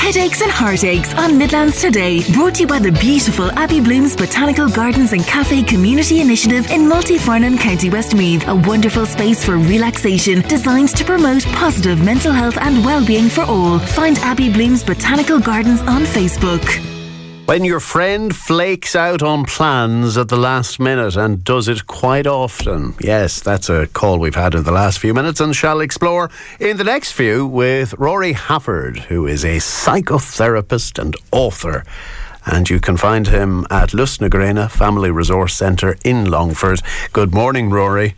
Headaches and heartaches on Midlands Today. Brought to you by the beautiful Abbey Blooms Botanical Gardens and Cafe Community Initiative in Multifarnham, County Westmeath. A wonderful space for relaxation designed to promote positive mental health and well-being for all. Find Abbey Blooms Botanical Gardens on Facebook. When your friend flakes out on plans at the last minute and does it quite often. Yes, that's a call we've had in the last few minutes and shall explore in the next few with Rory Hafford, who is a psychotherapist and author. And you can find him at Lus na Gréine Family Resource Centre in Longford. Good morning, Rory.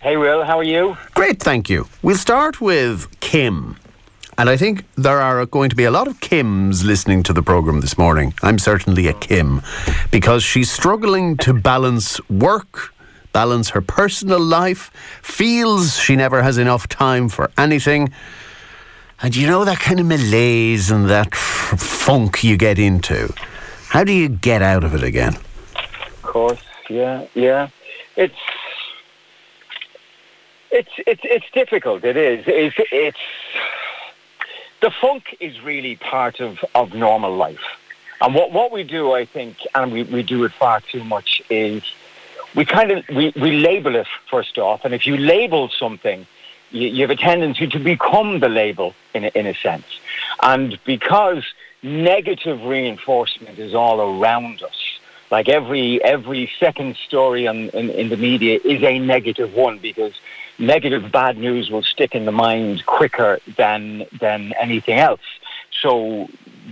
Hey, Will, how are you? Great, thank you. We'll start with Kim. And I think there are going to be a lot of Kims listening to the programme this morning. I'm certainly a Kim because she's struggling to balance work, balance her personal life, feels she never has enough time for anything. And you know that kind of malaise and that f- funk you get into. How do you get out of it again? Of course, yeah, yeah. It's it's it's it's difficult. It is. It's it's the funk is really part of, of normal life. And what, what we do, I think, and we, we do it far too much, is we kind of we, we label it first off. And if you label something, you, you have a tendency to become the label in a, in a sense. And because negative reinforcement is all around us, like every every second story on, in, in the media is a negative one because negative bad news will stick in the mind quicker than than anything else. So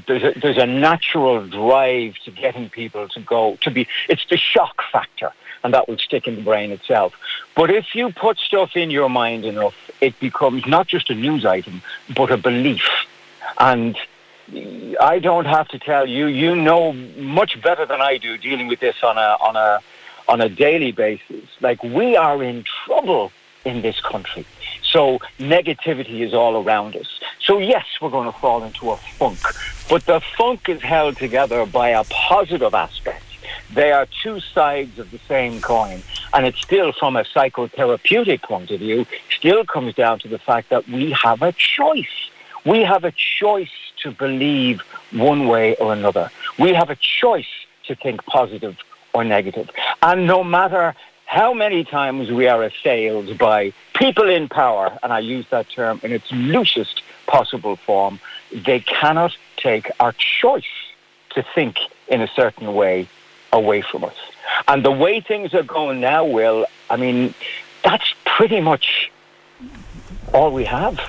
there's a, there's a natural drive to getting people to go to be. It's the shock factor, and that will stick in the brain itself. But if you put stuff in your mind enough, it becomes not just a news item, but a belief. And I don't have to tell you. You know much better than I do dealing with this on a on a on a daily basis. Like we are in trouble in this country. So negativity is all around us. So yes, we're going to fall into a funk, but the funk is held together by a positive aspect. They are two sides of the same coin. And it's still, from a psychotherapeutic point of view, still comes down to the fact that we have a choice. We have a choice to believe one way or another. We have a choice to think positive or negative. And no matter how many times we are assailed by people in power, and I use that term in its loosest possible form, they cannot take our choice to think in a certain way away from us. And the way things are going now, Will, I mean, that's pretty much all we have.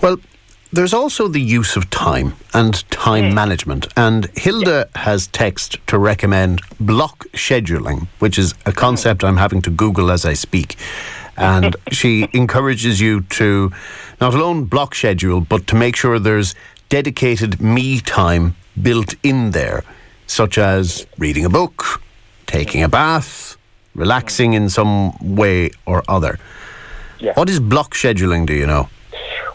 Well, there's also the use of time and time mm. management. And Hilda yeah. has text to recommend block scheduling, which is a concept. I'm having to Google as I speak. And she encourages you to not alone block schedule, but to make sure there's dedicated me time built in there, such as reading a book, taking a bath, relaxing in some way or other. Yeah. What is block scheduling, do you know?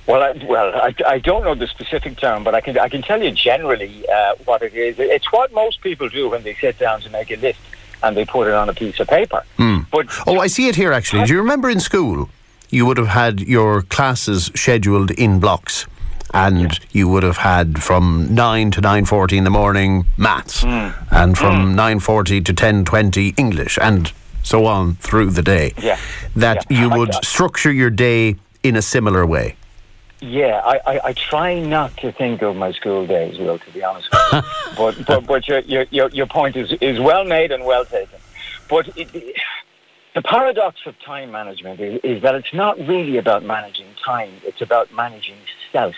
Well, I, well, I, I don't know the specific term, but I can I can tell you generally uh, what it is. It's what most people do when they sit down to make a list and they put it on a piece of paper. Mm. But oh, I see it here. Actually, do you remember in school you would have had your classes scheduled in blocks? and yeah. you would have had from 9 to 9.40 in the morning maths mm. and from mm. 9.40 to 10.20 english and so on through the day yeah. that yeah. you would structure your day in a similar way yeah, I, I, I, try not to think of my school days, Will, to be honest. but but, but your, your, your point is, is well made and well taken. But it, it, the paradox of time management is, is that it's not really about managing time, it's about managing self.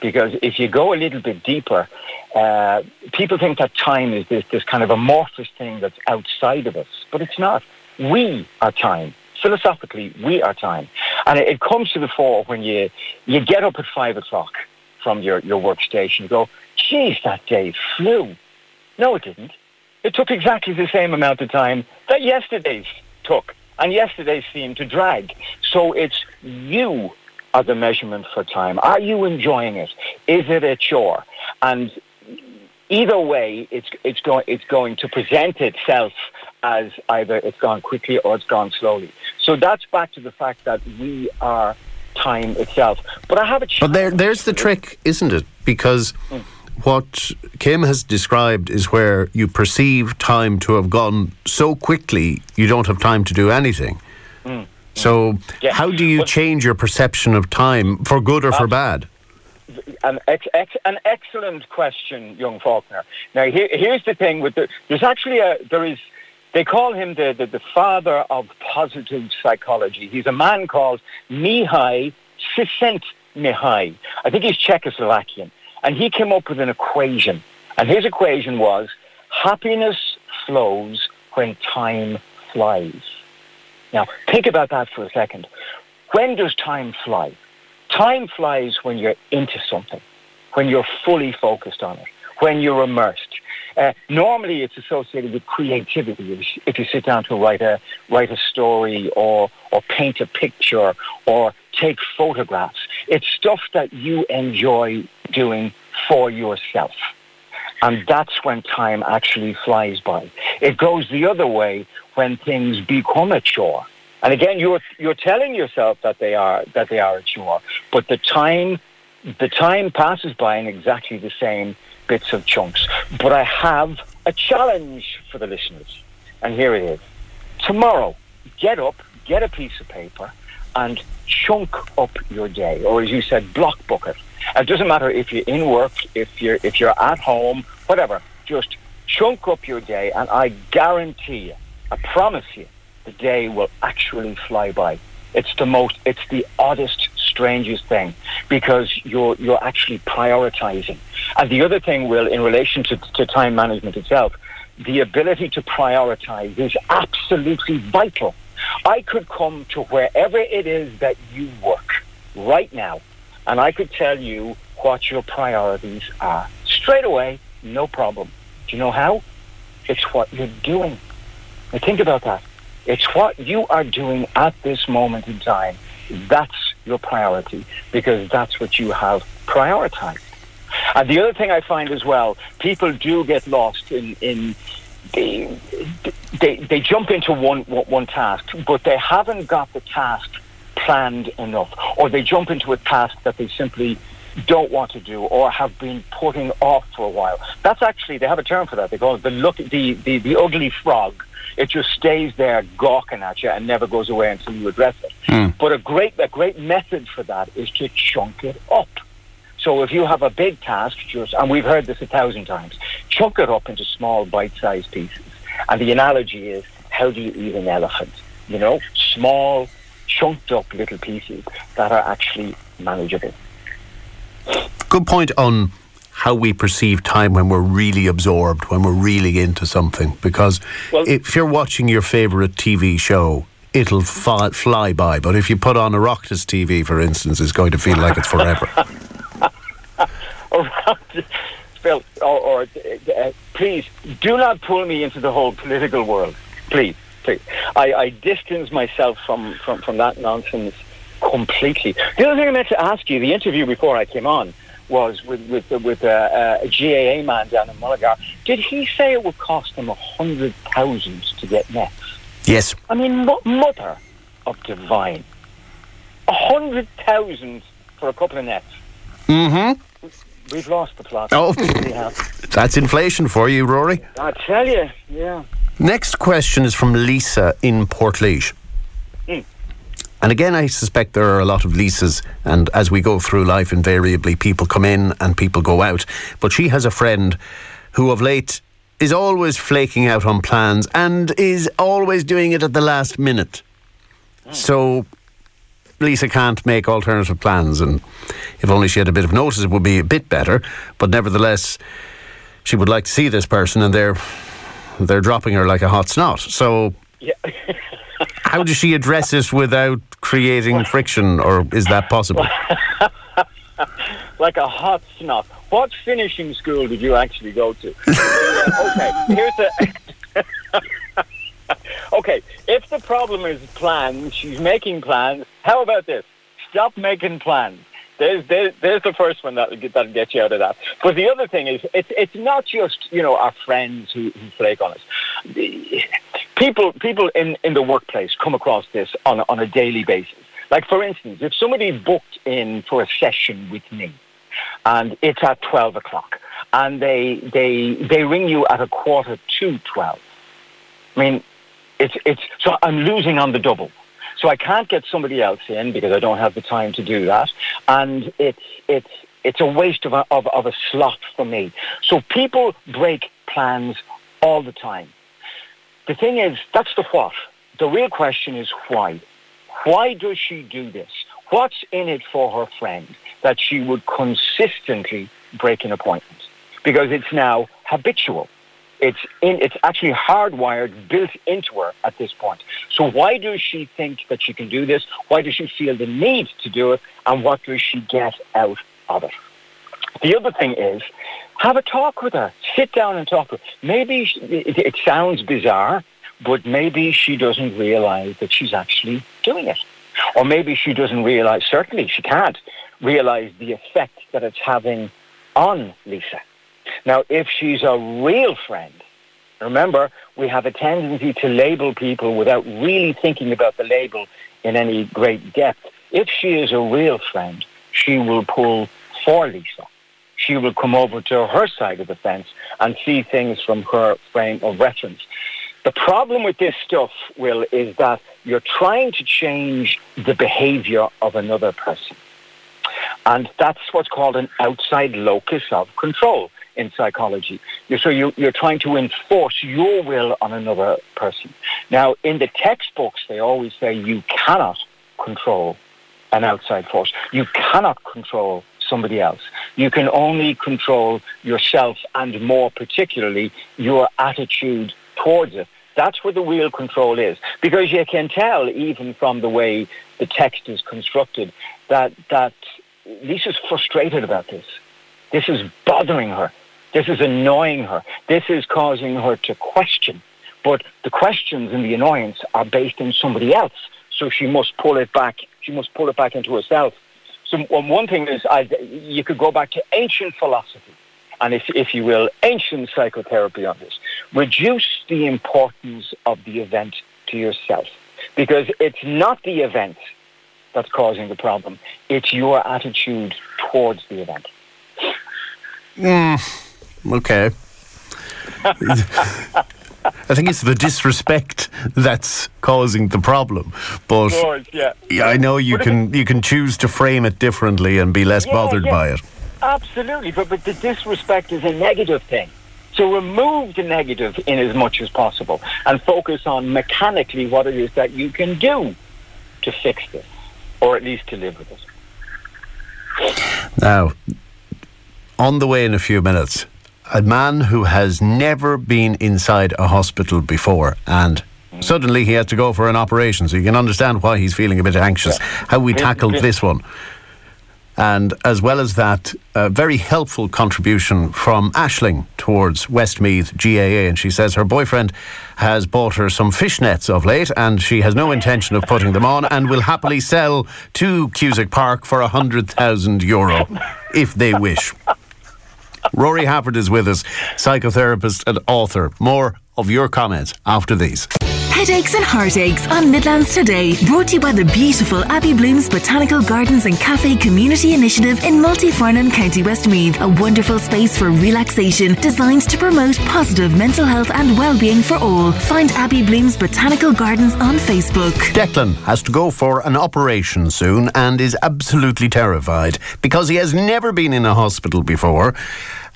Because if you go a little bit deeper, uh, people think that time is this, this kind of amorphous thing that's outside of us, but it's not. We are time philosophically, we are time. And it, it, comes to the fore when you, you get up at five o'clock from your, your workstation. You go, geez, that day flew. No, it didn't. It took exactly the same amount of time that yesterday's took. And yesterday seemed to drag. So it's you are the measurement for time. Are you enjoying it? Is it a chore? And either way, it's, it's, going, it's going to present itself as either it's gone quickly or it's gone slowly. So that's back to the fact that we are time itself. But I have a But there, there's the trick, isn't it? Because mm. what Kim has described is where you perceive time to have gone so quickly you don't have time to do anything. Mm. So, yeah. how do you change your perception of time for good or for bad? An, ex, ex, an excellent question, young Faulkner. Now, here, here's the thing: with the, there's actually a there is they call him the, the, the father of positive psychology. He's a man called Mihaly Csikszentmihalyi. I think he's Czechoslovakian, and he came up with an equation. And his equation was happiness flows when time flies. Now, think about that for a second. When does time fly? Time flies when you're into something, when you're fully focused on it, when you're immersed. Uh, normally, it's associated with creativity. If you sit down to write a write a story or or paint a picture or take photographs, it's stuff that you enjoy doing for yourself. And that's when time actually flies by. It goes the other way when things become a chore. And again, you're you're telling yourself that they are that they are a chore, but the time the time passes by in exactly the same bits of chunks. But I have a challenge for the listeners, and here it is. Tomorrow, get up, get a piece of paper, and chunk up your day, or as you said, block book it. It doesn't matter if you're in work, if you're if you're at home, whatever. Just chunk up your day, and I guarantee you, I promise you, the day will actually fly by. It's the most, it's the oddest, strangest thing because you're you're actually prioritizing. And the other thing, will, in relation to, to time management itself, the ability to prioritize is absolutely vital. I could come to wherever it is that you work right now, and I could tell you what your priorities are straight away, no problem. Do you know how? It's what you're doing. Now think about that. It's what you are doing at this moment in time. That's your priority because that's what you have prioritized. And the other thing I find as well, people do get lost in, in they, they, they jump into one, one task, but they haven't got the task planned enough, or they jump into a task that they simply don't want to do or have been putting off for a while. That's actually, they have a term for that. They call it the, look, the, the, the ugly frog. It just stays there gawking at you and never goes away until you address it. Mm. But a great, a great method for that is to chunk it up. So if you have a big task, just and we've heard this a thousand times, chunk it up into small bite-sized pieces. And the analogy is, how do you eat an elephant? You know, small, chunked up little pieces that are actually manageable. Good point on how we perceive time when we're really absorbed, when we're really into something. Because well, if you're watching your favourite TV show, it'll fly, fly by. But if you put on a Oireachtas TV, for instance, it's going to feel like it's forever. Or, or uh, please do not pull me into the whole political world. Please, please. I, I distance myself from, from, from that nonsense completely. The other thing I meant to ask you, the interview before I came on was with with with uh, a GAA man down in Mullingar. Did he say it would cost him a hundred thousand to get nets? Yes. I mean, mother of divine, a hundred thousand for a couple of nets. Mm-hmm. We've lost the plot. Oh, that's inflation for you, Rory. I tell you, yeah. Next question is from Lisa in Portlaoise. And again, I suspect there are a lot of Lisas, and as we go through life, invariably people come in and people go out. But she has a friend who, of late, is always flaking out on plans and is always doing it at the last minute. So Lisa can't make alternative plans, and if only she had a bit of notice, it would be a bit better. But nevertheless, she would like to see this person, and they're they're dropping her like a hot snot. So, yeah. how does she address this without creating friction, or is that possible? like a hot snot. What finishing school did you actually go to? okay, here's a. okay, if the problem is plans, she's making plans. How about this? Stop making plans. There's, there's, there's the first one that'll get, that'll get you out of that. But the other thing is, it's, it's not just, you know, our friends who, who flake on us. People, people in, in the workplace come across this on, on a daily basis. Like, for instance, if somebody booked in for a session with me and it's at 12 o'clock and they, they, they ring you at a quarter to 12, I mean, it's, it's, so I'm losing on the double. So I can't get somebody else in because I don't have the time to do that. And it's, it's, it's a waste of a, of, of a slot for me. So people break plans all the time. The thing is, that's the what. The real question is why. Why does she do this? What's in it for her friend that she would consistently break an appointment? Because it's now habitual. It's in, it's actually hardwired, built into her at this point. So why does she think that she can do this? Why does she feel the need to do it? And what does she get out of it? The other thing is, have a talk with her. Sit down and talk with her. Maybe she, it, it sounds bizarre, but maybe she doesn't realize that she's actually doing it. Or maybe she doesn't realize, certainly she can't realize the effect that it's having on Lisa. Now, if she's a real friend, remember, we have a tendency to label people without really thinking about the label in any great depth. If she is a real friend, she will pull for Lisa. She will come over to her side of the fence and see things from her frame of reference. The problem with this stuff, Will, is that you're trying to change the behavior of another person. And that's what's called an outside locus of control in psychology. So you, you're trying to enforce your will on another person. Now, in the textbooks, they always say you cannot control an outside force. You cannot control somebody else. You can only control yourself and more particularly your attitude towards it. That's where the real control is. Because you can tell, even from the way the text is constructed, that, that Lisa's frustrated about this. This is bothering her. This is annoying her. This is causing her to question. But the questions and the annoyance are based in somebody else. So she must pull it back. She must pull it back into herself. So one thing is, I, you could go back to ancient philosophy, and if, if you will, ancient psychotherapy on this. Reduce the importance of the event to yourself, because it's not the event that's causing the problem; it's your attitude towards the event. Mm. Okay. I think it's the disrespect that's causing the problem. But course, yeah. I know you can you can choose to frame it differently and be less yeah, bothered yeah. by it. Absolutely, but but the disrespect is a negative thing. So remove the negative in as much as possible and focus on mechanically what it is that you can do to fix this, or at least to live with it. Now, on the way in a few minutes, a man who has never been inside a hospital before and suddenly he has to go for an operation. So you can understand why he's feeling a bit anxious. How we tackled this one. And as well as that, a very helpful contribution from Ashling towards Westmeath GAA. And she says her boyfriend has bought her some fishnets of late and she has no intention of putting them on and will happily sell to Cusack Park for a hundred thousand euro if they wish. Rory Hafford is with us, psychotherapist and author. More of your comments after these. Headaches and heartaches on Midlands Today. Brought to you by the beautiful Abbey Blooms Botanical Gardens and Cafe Community Initiative in Multifarnham, County Westmeath. A wonderful space for relaxation designed to promote positive mental health and well-being for all. Find Abbey Blooms Botanical Gardens on Facebook. Declan has to go for an operation soon and is absolutely terrified because he has never been in a hospital before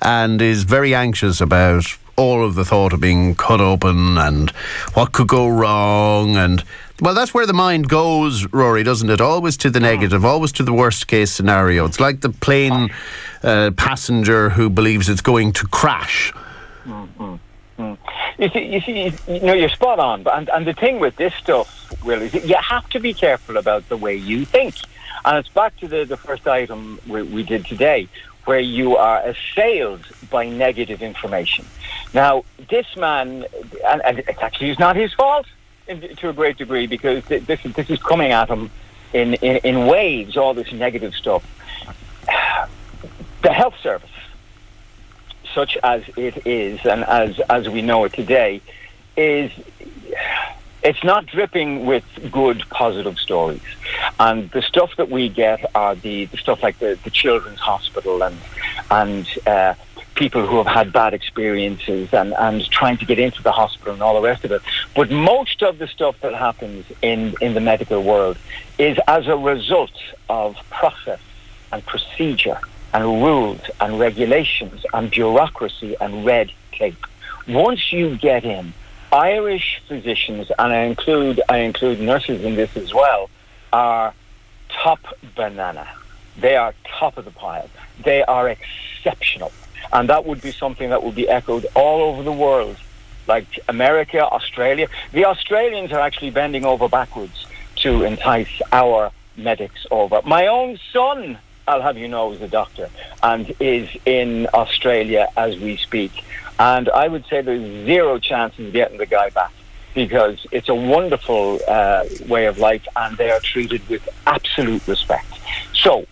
and is very anxious about all of the thought of being cut open and what could go wrong and well that's where the mind goes rory doesn't it always to the negative always to the worst case scenario it's like the plane uh, passenger who believes it's going to crash mm-hmm. You see, you see, you know, you're spot on. And, and the thing with this stuff, Will, is you have to be careful about the way you think. And it's back to the, the first item we, we did today, where you are assailed by negative information. Now, this man, and, and it's actually is not his fault in, to a great degree because this, this is coming at him in, in, in waves, all this negative stuff. The health service, such as it is and as, as we know it today, is it's not dripping with good, positive stories. And the stuff that we get are the, the stuff like the, the Children's Hospital and, and uh, people who have had bad experiences and, and trying to get into the hospital and all the rest of it. But most of the stuff that happens in, in the medical world is as a result of process and procedure and rules and regulations and bureaucracy and red tape. Once you get in, Irish physicians, and I include I include nurses in this as well, are top banana. They are top of the pile. They are exceptional. And that would be something that would be echoed all over the world, like America, Australia. The Australians are actually bending over backwards to entice our medics over. My own son, I'll have you know, is a doctor and is in Australia as we speak. And I would say there's zero chance of getting the guy back because it's a wonderful uh, way of life and they are treated with absolute respect. So,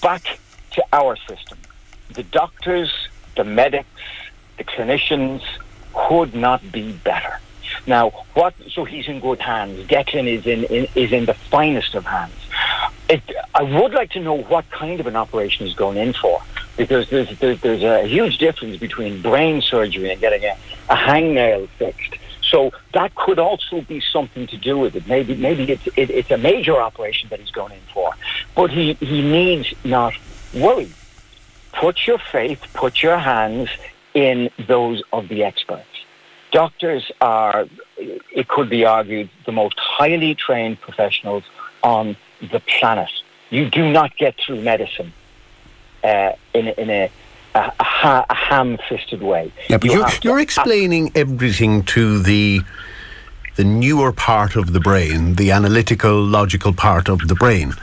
back to our system the doctors, the medics, the clinicians could not be better. Now, what? So he's in good hands. Declan is in, in is in the finest of hands. It, I would like to know what kind of an operation he's going in for, because there's there's, there's a huge difference between brain surgery and getting a, a hangnail fixed. So that could also be something to do with it. Maybe maybe it's it, it's a major operation that he's going in for, but he he needs not worry put your faith, put your hands in those of the experts. Doctors are, it could be argued, the most highly trained professionals on the planet. You do not get through medicine uh, in, in a, a, a, a ham-fisted way. Yeah, but you are you're explaining everything to the the newer part of the brain, the analytical, logical part of the brain.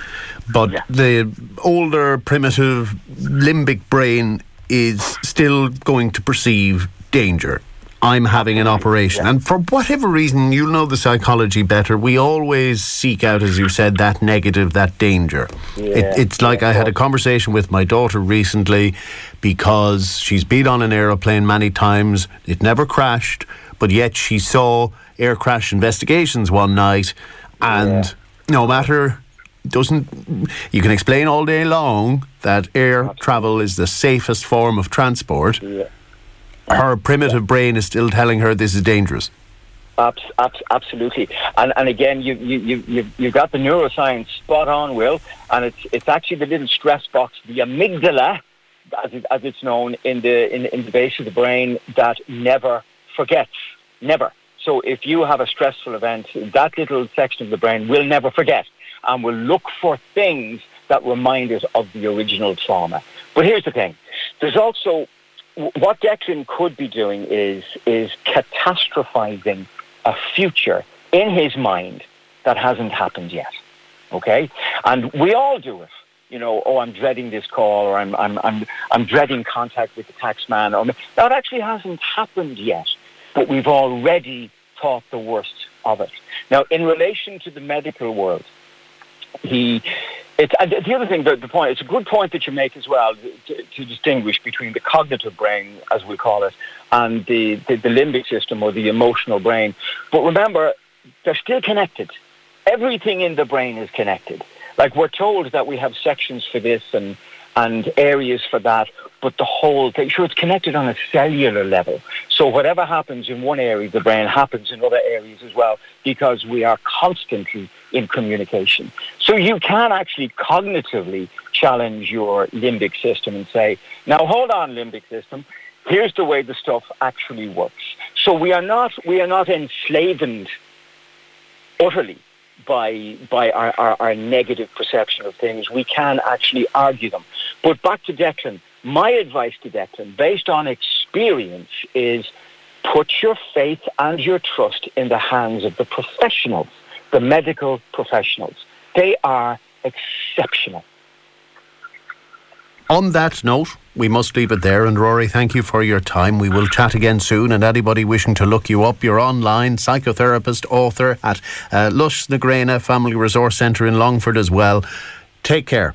But yeah. the older, primitive limbic brain is still going to perceive danger. I'm having an operation. Yeah. And for whatever reason, you'll know the psychology better. We always seek out, as you said, that negative, that danger. Yeah. It, it's like I had a conversation with my daughter recently because she's been on an aeroplane many times. It never crashed, but yet she saw air crash investigations one night. And yeah. no matter doesn't you can explain all day long that air travel is the safest form of transport yeah. Her primitive brain is still telling her this is dangerous absolutely and and again you you you you've got the neuroscience spot on will and it's it's actually the little stress box the amygdala as, it, as it's known in the in, in the base of the brain that never forgets never so if you have a stressful event that little section of the brain will never forget and will look for things that remind us of the original trauma. But here's the thing. There's also what Declan could be doing is is catastrophizing a future in his mind that hasn't happened yet. Okay? And we all do it. You know, oh, I'm dreading this call, or I'm, I'm, I'm, I'm dreading contact with the tax man. Oh, or, that actually hasn't happened yet, but we've already thought the worst of it. Now, in relation to the medical world, he it's the other thing, the, the point, it's a good point that you make as well to, to, distinguish between the cognitive brain, as we call it, and the, the, the limbic system or the emotional brain. But remember, they're still connected. Everything in the brain is connected. Like we're told that we have sections for this and and areas for that, but the whole thing, sure, it's connected on a cellular level. So whatever happens in one area of the brain happens in other areas as well because we are constantly in communication. So you can actually cognitively challenge your limbic system and say, now hold on, limbic system, here's the way the stuff actually works. So we are not, we are not enslaved utterly by by our, our, our, negative perception of things. We can actually argue them. But back to Declan, my advice to Declan, based on experience, is put your faith and your trust in the hands of the professionals, the medical professionals. They are exceptional. On that note, we must leave it there. And Rory, thank you for your time. We will chat again soon. And anybody wishing to look you up, you're online, psychotherapist, author at uh, Lus na Family Resource Centre in Longford as well. Take care.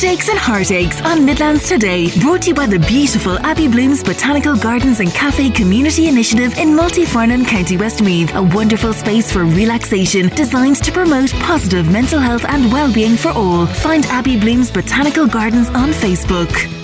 Headaches and heartaches on Midlands Today. Brought to you by the beautiful Abbey Blooms Botanical Gardens and Cafe Community Initiative in Multifarnham, County Westmeath. A wonderful space for relaxation designed to promote positive mental health and well-being for all. Find Abbey Blooms Botanical Gardens on Facebook.